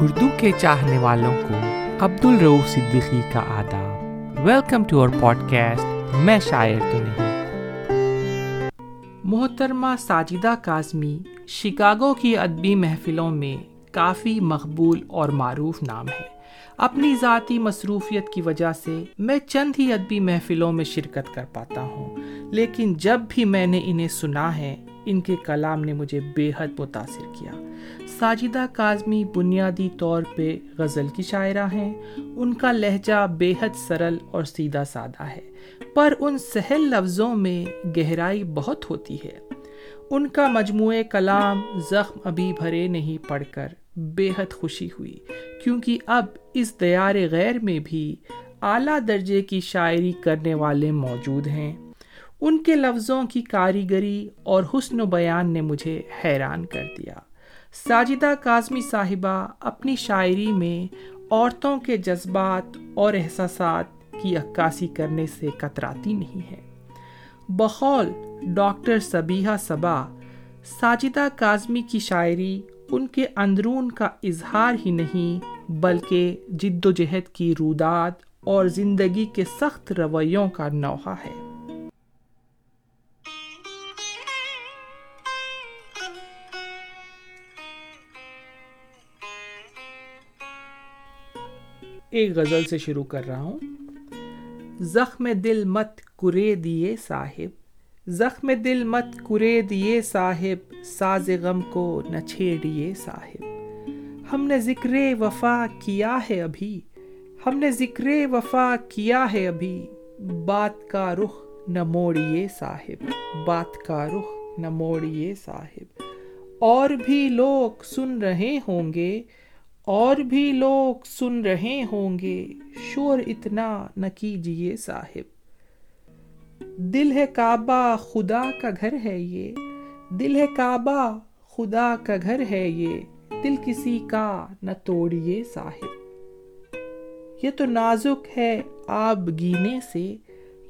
اردو کے چاہنے والوں کو عبد الروف صدیقی کا آداب۔ Welcome to our podcast میں شاعر تو نہیں۔ محترمہ ساجدہ کاظمی، شکاگو کی ادبی محفلوں میں کافی مقبول اور معروف نام ہے۔ اپنی ذاتی مصروفیت کی وجہ سے میں چند ہی ادبی محفلوں میں شرکت کر پاتا ہوں۔ لیکن جب بھی میں نے انہیں سنا ہے، ان کے کلام نے مجھے بے حد متاثر کیا۔ ساجدہ کاظمی بنیادی طور پہ غزل کی شاعرہ ہیں۔ ان کا لہجہ بے حد سرل اور سیدھا سادہ ہے، پر ان سہل لفظوں میں گہرائی بہت ہوتی ہے۔ ان کا مجموعہ کلام زخم ابھی بھرے نہیں پڑھ کر بے حد خوشی ہوئی، کیونکہ اب اس دیار غیر میں بھی اعلیٰ درجے کی شاعری کرنے والے موجود ہیں۔ ان کے لفظوں کی کاریگری اور حسن و بیان نے مجھے حیران کر دیا۔ ساجدہ کاظمی صاحبہ اپنی شاعری میں عورتوں کے جذبات اور احساسات کی عکاسی کرنے سے کتراتی نہیں ہے۔ بقول ڈاکٹر سبیہ صبا ساجدہ کاظمی کی شاعری ان کے اندرون کا اظہار ہی نہیں بلکہ جد و جہد کی رودات اور زندگی کے سخت رویوں کا نوحہ ہے۔ ایک غزل سے شروع کر رہا ہوں۔ زخم دل مت کرے دیے صاحب۔ زخم دل مت کرے دیے صاحب۔ ساز غم کو نہ چھیڑیے صاحب۔ ہم نے ذکر وفا کیا ہے ابھی۔ ہم نے ذکر وفا کیا ہے ابھی۔ بات کا رخ نہ موڑیے صاحب۔ بات کا رخ نہ موڑیے صاحب۔ اور بھی لوگ سن رہے ہوں گے۔ اور بھی لوگ سن رہے ہوں گے، شور اتنا نہ کیجیے صاحب۔ دل ہے کعبہ، خدا کا گھر ہے یہ۔ دل ہے کعبہ، خدا کا گھر ہے یہ۔ دل کسی کا نہ توڑیے صاحب۔ یہ تو نازک ہے آپ گینے سے۔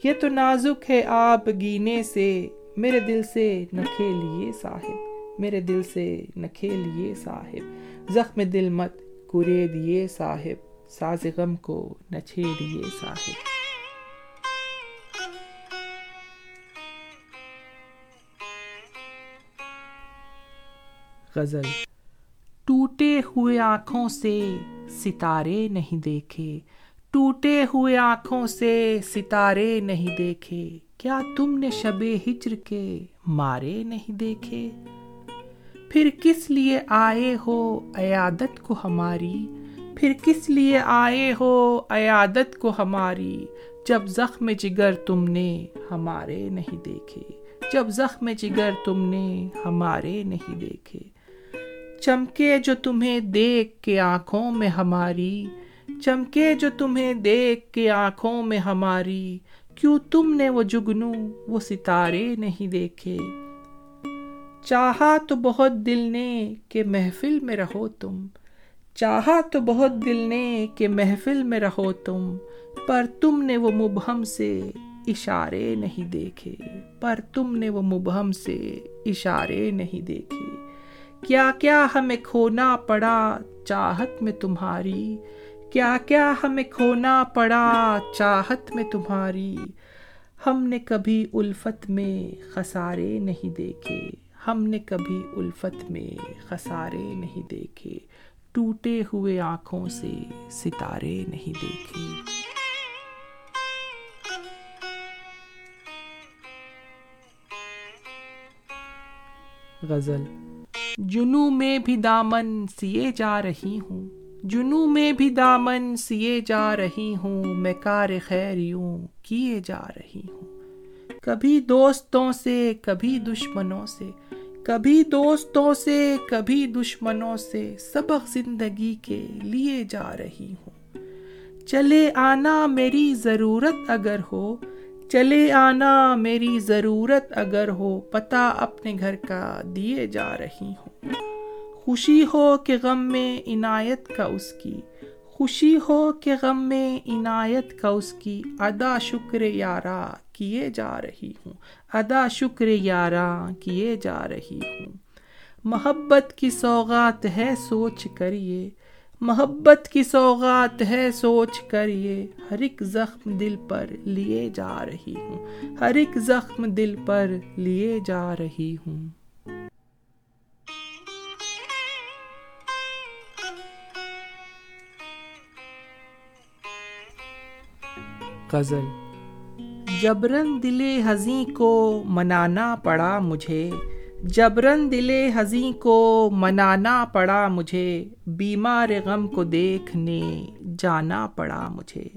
یہ تو نازک ہے آپ گینے سے۔ میرے دل سے نہ کھیلیے صاحب۔ میرے دل سے نہ کھیلیے صاحب۔ زخم دل مت کرے دیے صاحب ساز غم کو نچھیڑیے صاحب غزل ٹوٹے ہوئے آنکھوں سے ستارے نہیں دیکھے ٹوٹے ہوئے آنکھوں سے ستارے نہیں دیکھے کیا تم نے شب ہجر کے مارے نہیں دیکھے پھر کس لیے آئے ہو عیادت کو ہماری؟ پھر کس لیے آئے ہو عیادت کو ہماری؟ جب زخم جگر تم نے ہمارے نہیں دیکھے۔ جب زخم جگر تم نے ہمارے نہیں دیکھے۔ چمکے جو تمہیں دیکھ کے آنکھوں میں ہماری۔ چمکے جو تمہیں دیکھ کے آنکھوں میں ہماری۔ کیوں تم نے وہ جگنو وہ ستارے نہیں دیکھے؟ چاہا تو بہت دل نے کہ محفل میں رہو تم۔ چاہا تو بہت دل نے کہ محفل میں رہو تم۔ پر تم نے وہ مبہم سے اشارے نہیں دیکھے۔ پر تم نے وہ مبہم سے اشارے نہیں دیکھے۔ کیا کیا ہمیں کھونا پڑا چاہت میں تمہاری؟ کیا کیا ہمیں کھونا پڑا چاہت میں تمہاری؟ ہم نے کبھی الفت میں خسارے نہیں دیکھے۔ ہم نے کبھی الفت میں خسارے نہیں دیکھے، ٹوٹے ہوئے آنکھوں سے ستارے نہیں دیکھے۔ غزل جنو میں بھی دامن سیے جا رہی ہوں جنو میں بھی دامن سیے جا رہی ہوں، میں کار خیریوں کیے جا رہی ہوں۔ کبھی دوستوں سے، کبھی دشمنوں سے کبھی دوستوں سے، کبھی دشمنوں سے سبق زندگی کے لیے جا رہی ہوں۔ چلے آنا میری ضرورت اگر ہو، چلے آنا میری ضرورت اگر ہو، پتہ اپنے گھر کا دیے جا رہی ہوں۔ خوشی ہو کہ غم میں عنایت کا اس کی۔ خوشی ہو کہ غم میں عنایت کا اس کی۔ ادا شکر یارا کیے جا رہی ہوں۔ ادا شکر یاراں کیے جا رہی ہوں۔ محبت کی سوغات ہے سوچ کریے۔ محبت کی سوغات ہے سوچ کر یہ ہر ایک زخم دل پر لیے جا رہی ہوں۔ ہر ایک زخم دل پر لیے جا رہی ہوں۔ غزل جبرن دل ہزیں کو منانا پڑا مجھے جبرن دل ہزیں کو منانا پڑا مجھے، بیمار غم کو دیکھنے جانا پڑا مجھے۔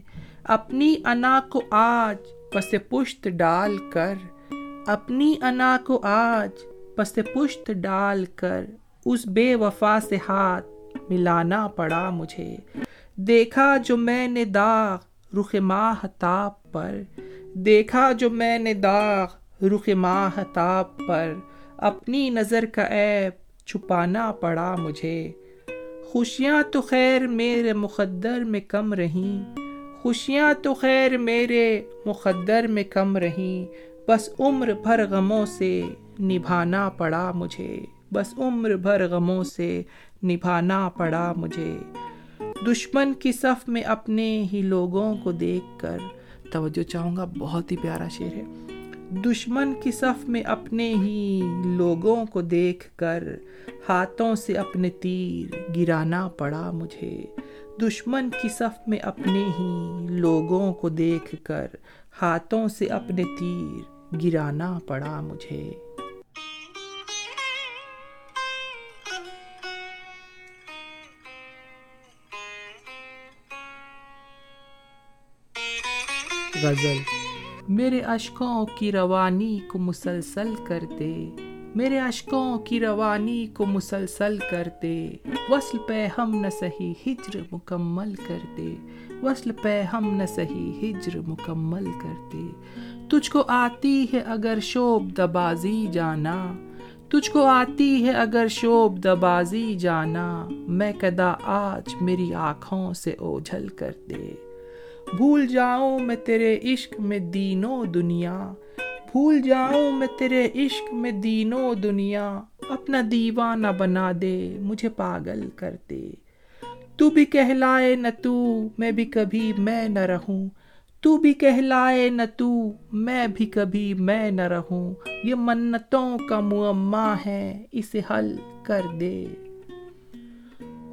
اپنی انا کو آج پس پشت ڈال کر، اپنی انا کو آج پس پشت ڈال کر، اس بے وفا سے ہاتھ ملانا پڑا مجھے۔ دیکھا جو میں نے داغ رخ ماہ تاب پر دیکھا جو میں نے داغ رخ ماہ تاب پر اپنی نظر کا عیب چھپانا پڑا مجھے۔ خوشیاں تو خیر میرے مقدر میں کم رہیں۔ خوشیاں تو خیر میرے مقدر میں کم رہیں۔ بس عمر بھر غموں سے نبھانا پڑا مجھے۔ بس عمر بھر غموں سے نبھانا پڑا مجھے۔ دشمن کی صف میں اپنے ہی لوگوں کو دیکھ کر توجہ چاہوں گا، بہت ہی پیارا شعر ہے۔ دشمن کی صف میں اپنے ہی لوگوں کو دیکھ کر ہاتھوں سے اپنے تیر گرانا پڑا مجھے۔ دشمن کی صف میں اپنے ہی لوگوں کو دیکھ کر ہاتھوں سے اپنے تیر گرانا پڑا مجھے۔ غزل۔ میرے اشکوں کی روانی کو مسلسل کرتے۔ میرے اشکوں کی روانی کو مسلسل کرتے۔ وصل پہ ہم نہ سہی ہجر مکمل کرتے۔ وصل پہ ہم نہ سہی ہجر مکمل کرتے۔ تجھ کو آتی ہے اگر شوب دبازی جانا۔ تجھ کو آتی ہے اگر شوب دبازی جانا۔ میں کدا آج میری آنکھوں سے اوجھل کر دے بھول جاؤں میں تیرے عشق میں دینوں دنیا۔ بھول جاؤں میں تیرے عشق میں دینوں دنیا۔ اپنا دیوانہ بنا دے، مجھے پاگل کر دے۔ تو بھی کہلائے نہ تو، میں بھی کبھی میں نہ رہوں۔ تو بھی کہلائے نہ تو، میں بھی کبھی میں نہ رہوں۔ یہ منتوں کا معمہ ہے، اسے حل کر دے۔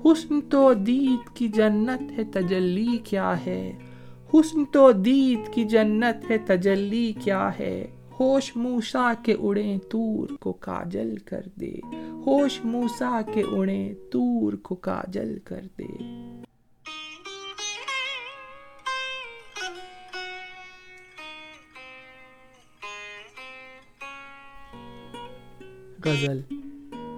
حسن تو دید کی جنت ہے، تجلی کیا ہے؟ حسن تو دید کی جنت ہے، تجلی کیا ہے؟ ہوش موسا کے اڑیں تور کو کاجل کر دے۔ ہوش موسا کے اڑیں تور کو کاجل کر دے۔ غزل۔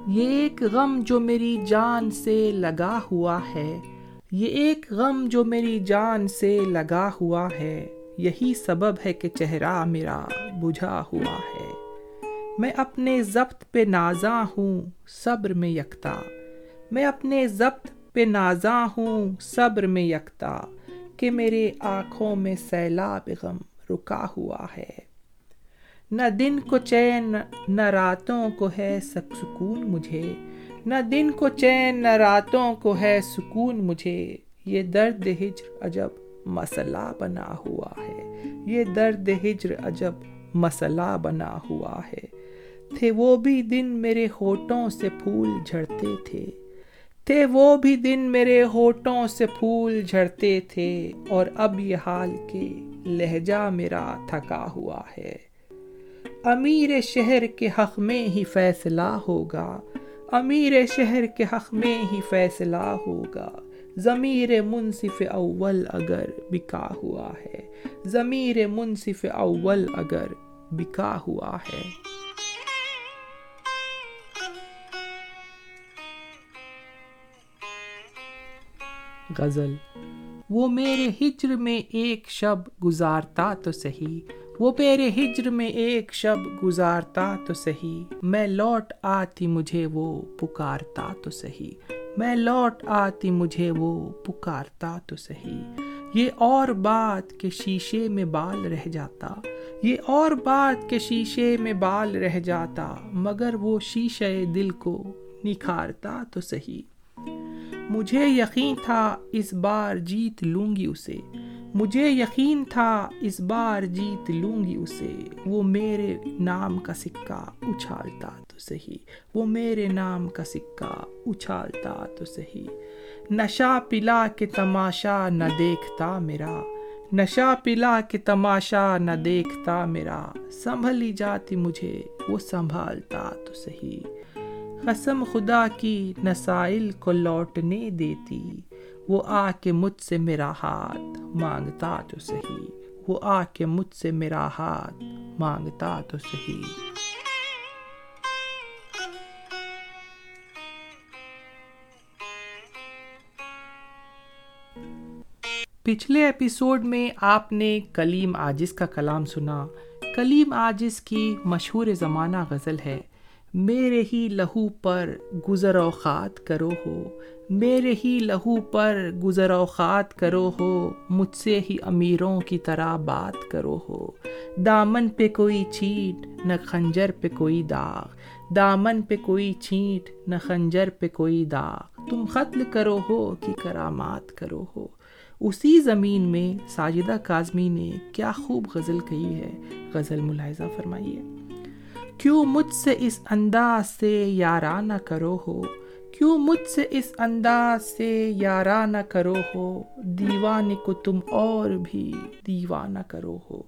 یہ ایک غم جو میری جان سے لگا ہوا ہے۔ یہ ایک غم جو میری جان سے لگا ہوا ہے۔ یہی سبب ہے کہ چہرہ میرا بجھا ہوا ہے۔ میں اپنے ضبط پہ نازاں ہوں، صبر میں یکتا۔ میں اپنے ضبط پہ نازاں ہوں، صبر میں یکتا۔ کہ میرے آنکھوں میں سیلاب غم رکا ہوا ہے۔ نہ دن کو چین، نہ راتوں کو ہے سک سکون مجھے۔ نہ دن کو چین، نہ راتوں کو ہے سکون مجھے۔ یہ درد ہجر عجب مسئلہ بنا ہوا ہے۔ یہ درد ہجر عجب مسئلہ بنا ہوا ہے۔ تھے وہ بھی دن میرے ہوٹوں سے پھول جھڑتے تھے۔ تھے وہ بھی دن میرے ہوٹوں سے پھول جھڑتے تھے۔ اور اب یہ حال کے لہجہ میرا تھکا ہوا ہے۔ امیر شہر کے حق میں ہی فیصلہ ہوگا۔ امیر شہر کے حق میں ہی فیصلہ ہوگا۔ ضمیر منصف اول اگر بکا ہوا ہے۔ ضمیر منصف اول اگر بکا ہوا ہے۔ غزل۔ وہ میرے ہجر میں ایک شب گزارتا تو صحیح۔ وہ پیرے ہجر میں ایک شب گزارتا تو سہی میں لوٹ آتی مجھے وہ پکارتا تو سہی میں لوٹ آتی مجھے وہ پکارتا تو سہی یہ اور بات کے شیشے میں بال رہ جاتا۔ یہ اور بات کے شیشے میں بال رہ جاتا۔ مگر وہ شیشے دل کو نکھارتا تو سہی مجھے یقین تھا اس بار جیت لوں گی اسے۔ مجھے یقین تھا اس بار جیت لوں گی اسے۔ وہ میرے نام کا سکہ اچھالتا تو صحیح۔ وہ میرے نام کا سکہ اچھالتا تو صحیح۔ نشہ پلا کے تماشا نہ دیکھتا میرا۔ نشہ پلا کے تماشا نہ دیکھتا میرا۔ سنبھلی جاتی مجھے، وہ سنبھالتا تو صحیح۔ قسم خدا کی نسائل کو لوٹنے دیتی۔ وہ آ کے مجھ سے میرا ہاتھ مانگتا تو صحیح۔ وہ آ کے مجھ سے میرا ہاتھ مانگتا تو صحیح۔ پچھلے ایپیسوڈ میں آپ نے کلیم آجز کا کلام سنا۔ کلیم آجز کی مشہور زمانہ غزل ہے۔ میرے ہی لہو پر گزر اوقات کرو ہو، میرے ہی لہو پر گزر اوقات کرو ہو، مجھ سے ہی امیروں کی طرح بات کرو ہو۔ دامن پہ کوئی چھینٹ نہ خنجر پہ کوئی داغ۔ دامن پہ کوئی چھینٹ نہ خنجر پہ کوئی داغ۔ تم قتل کرو ہو کہ کرامات کرو ہو۔ اسی زمین میں ساجدہ کاظمی نے کیا خوب غزل کہی ہے۔ غزل ملاحظہ فرمائیے۔ کیوں مجھ سے اس انداز سے یارا نہ کرو ہو؟ کیوں مجھ سے اس انداز سے یارا نہ کرو ہو؟ دیوانے کو تم اور بھی دیوانہ کرو ہو۔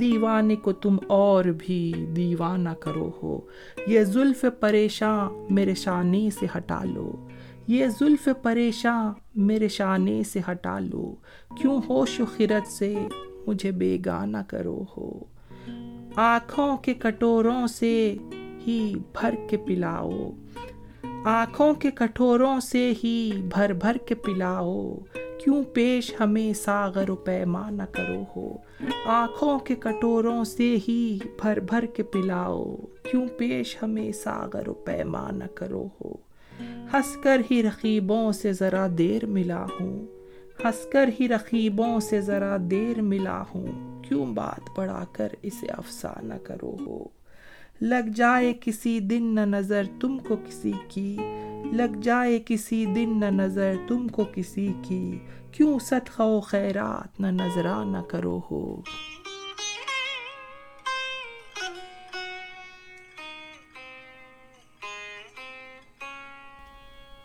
دیوانے کو تم اور بھی دیوانہ کرو ہو۔ یہ زلف پریشان میرے شانے سے ہٹا لو۔ یہ زلف پریشان میرے شانے سے ہٹا لو۔ کیوں ہوش و خرت سے مجھے بیگانہ کرو ہو؟ آنکھوں کے کٹوروں سے ہی بھر کے پلاؤ۔ آنکھوں کے کٹوروں سے ہی بھر بھر کے پلاؤ۔ کیوں پیش ہمیں ساغر و پیما نہ کرو ہو؟ آنکھوں کے کٹوروں سے ہی بھر بھر کے پلاؤ۔ کیوں پیش ہمیں ساغر و پیما نہ کرو ہو؟ ہنس کر ہی رقیبوں سے ذرا دیر ملا ہوں۔ ہنس کر ہی رقیبوں سے ذرا دیر ملا ہوں۔ کیوں بات بڑھا کر اسے افسانہ کرو ہو؟ لگ جائے کسی دن نہ نظر تم کو کسی کی، لگ جائے کسی دن نہ نظر تم کو کسی کی۔ کیوں صدقہ و خیرات نہ نظرانہ کرو ہو؟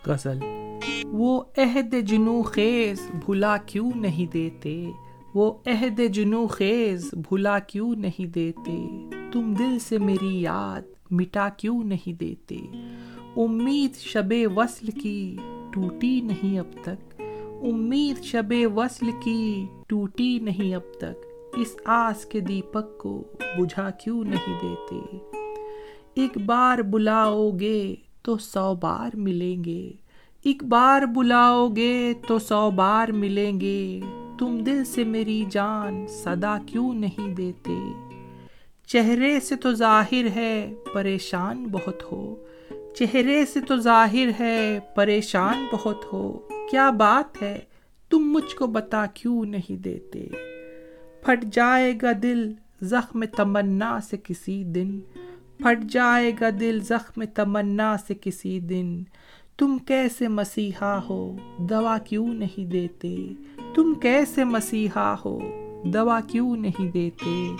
غزل۔ وہ عہد جنو خیز بھلا کیوں نہیں دیتے؟ وہ عہد جنو خیز بھلا کیوں نہیں دیتے؟ تم دل سے میری یاد مٹا کیوں نہیں دیتے؟ امید شب وصل کی ٹوٹی نہیں اب تک۔ امید شب وصل کی ٹوٹی نہیں اب تک۔ اس آس کے دیپک کو بجھا کیوں نہیں دیتے؟ ایک بار بلاؤ گے تو سو بار ملیں گے۔ ایک بار بلاؤ گے تو سو بار ملیں گے۔ تم دل سے میری جان صدا کیوں نہیں دیتے؟ چہرے سے تو ظاہر ہے پریشان بہت ہو۔ چہرے سے تو ظاہر ہے پریشان بہت ہو۔ کیا بات ہے؟ تم مجھ کو بتا کیوں نہیں دیتے؟ پھٹ جائے گا دل زخم تمنا سے کسی دن۔ پھٹ جائے گا دل زخم تمنا سے کسی دن۔ تم کیسے مسیحا ہو؟ دوا کیوں نہیں دیتے؟ تم کیسے مسیحا ہو؟ دوا کیوں نہیں دیتے؟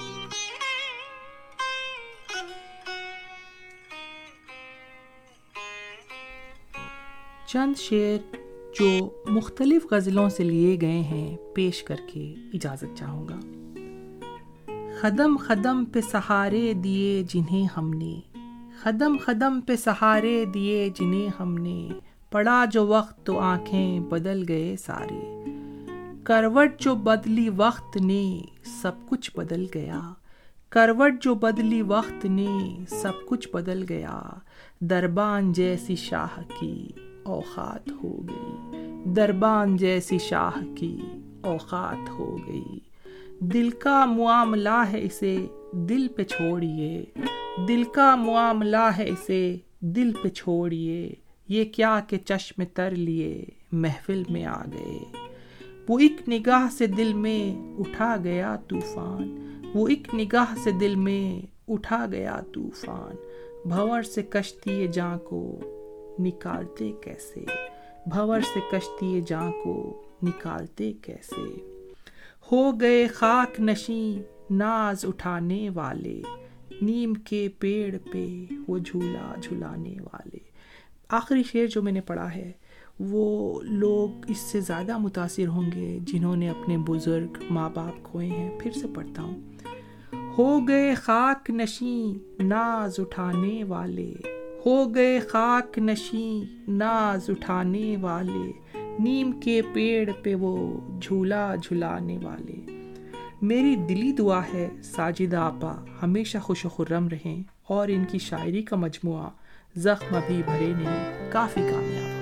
چند شعر جو مختلف غزلوں سے لیے گئے ہیں پیش کر کے اجازت چاہوں گا۔ قدم قدم پہ سہارے دیے جنہیں ہم نے۔ قدم قدم پہ سہارے دیے جنہیں ہم نے۔ پڑا جو وقت تو آنکھیں بدل گئے سارے۔ کروٹ جو بدلی وقت نے، سب کچھ بدل گیا۔ کروٹ جو بدلی وقت نے، سب کچھ بدل گیا۔ دربان جیسی شاہ کی اوقات ہو گئی۔ دربان جیسی شاہ کی اوقات ہو گئی۔ دل کا معاملہ ہے اسے دل پہ چھوڑیے۔ دل کا معاملہ ہے اسے دل پہ چھوڑیے۔ یہ کیا کہ چشم تر لیے، محفل میں آ گئے۔ وہ ایک نگاہ سے دل میں اٹھا گیا طوفان، وہ ایک نگاہ سے دل میں اٹھا گیا طوفان۔ بھور سے کشتی جاں کو نکالتے کیسے؟ بھور سے کشتی جاں کو نکالتے کیسے؟ ہو گئے خاک نشیں ناز اٹھانے والے، نیم کے پیڑ پہ وہ جھولا جھلانے والے۔ آخری شعر جو میں نے پڑھا ہے وہ لوگ اس سے زیادہ متاثر ہوں گے جنہوں نے اپنے بزرگ ماں باپ کھوئے ہیں۔ پھر سے پڑھتا ہوں۔ ہو گئے خاک نشیں ناز اٹھانے والے۔ ہو گئے خاک نشیں ناز اٹھانے والے۔ نیم کے پیڑ پہ وہ جھولا جھلانے والے۔ میری دلی دعا ہے، ساجدہ آپا، ہمیشہ خوش و خرم رہیں۔ اور ان کی شاعری کا مجموعہ زخم ابھی بھرے نہیں، کافی کامیاب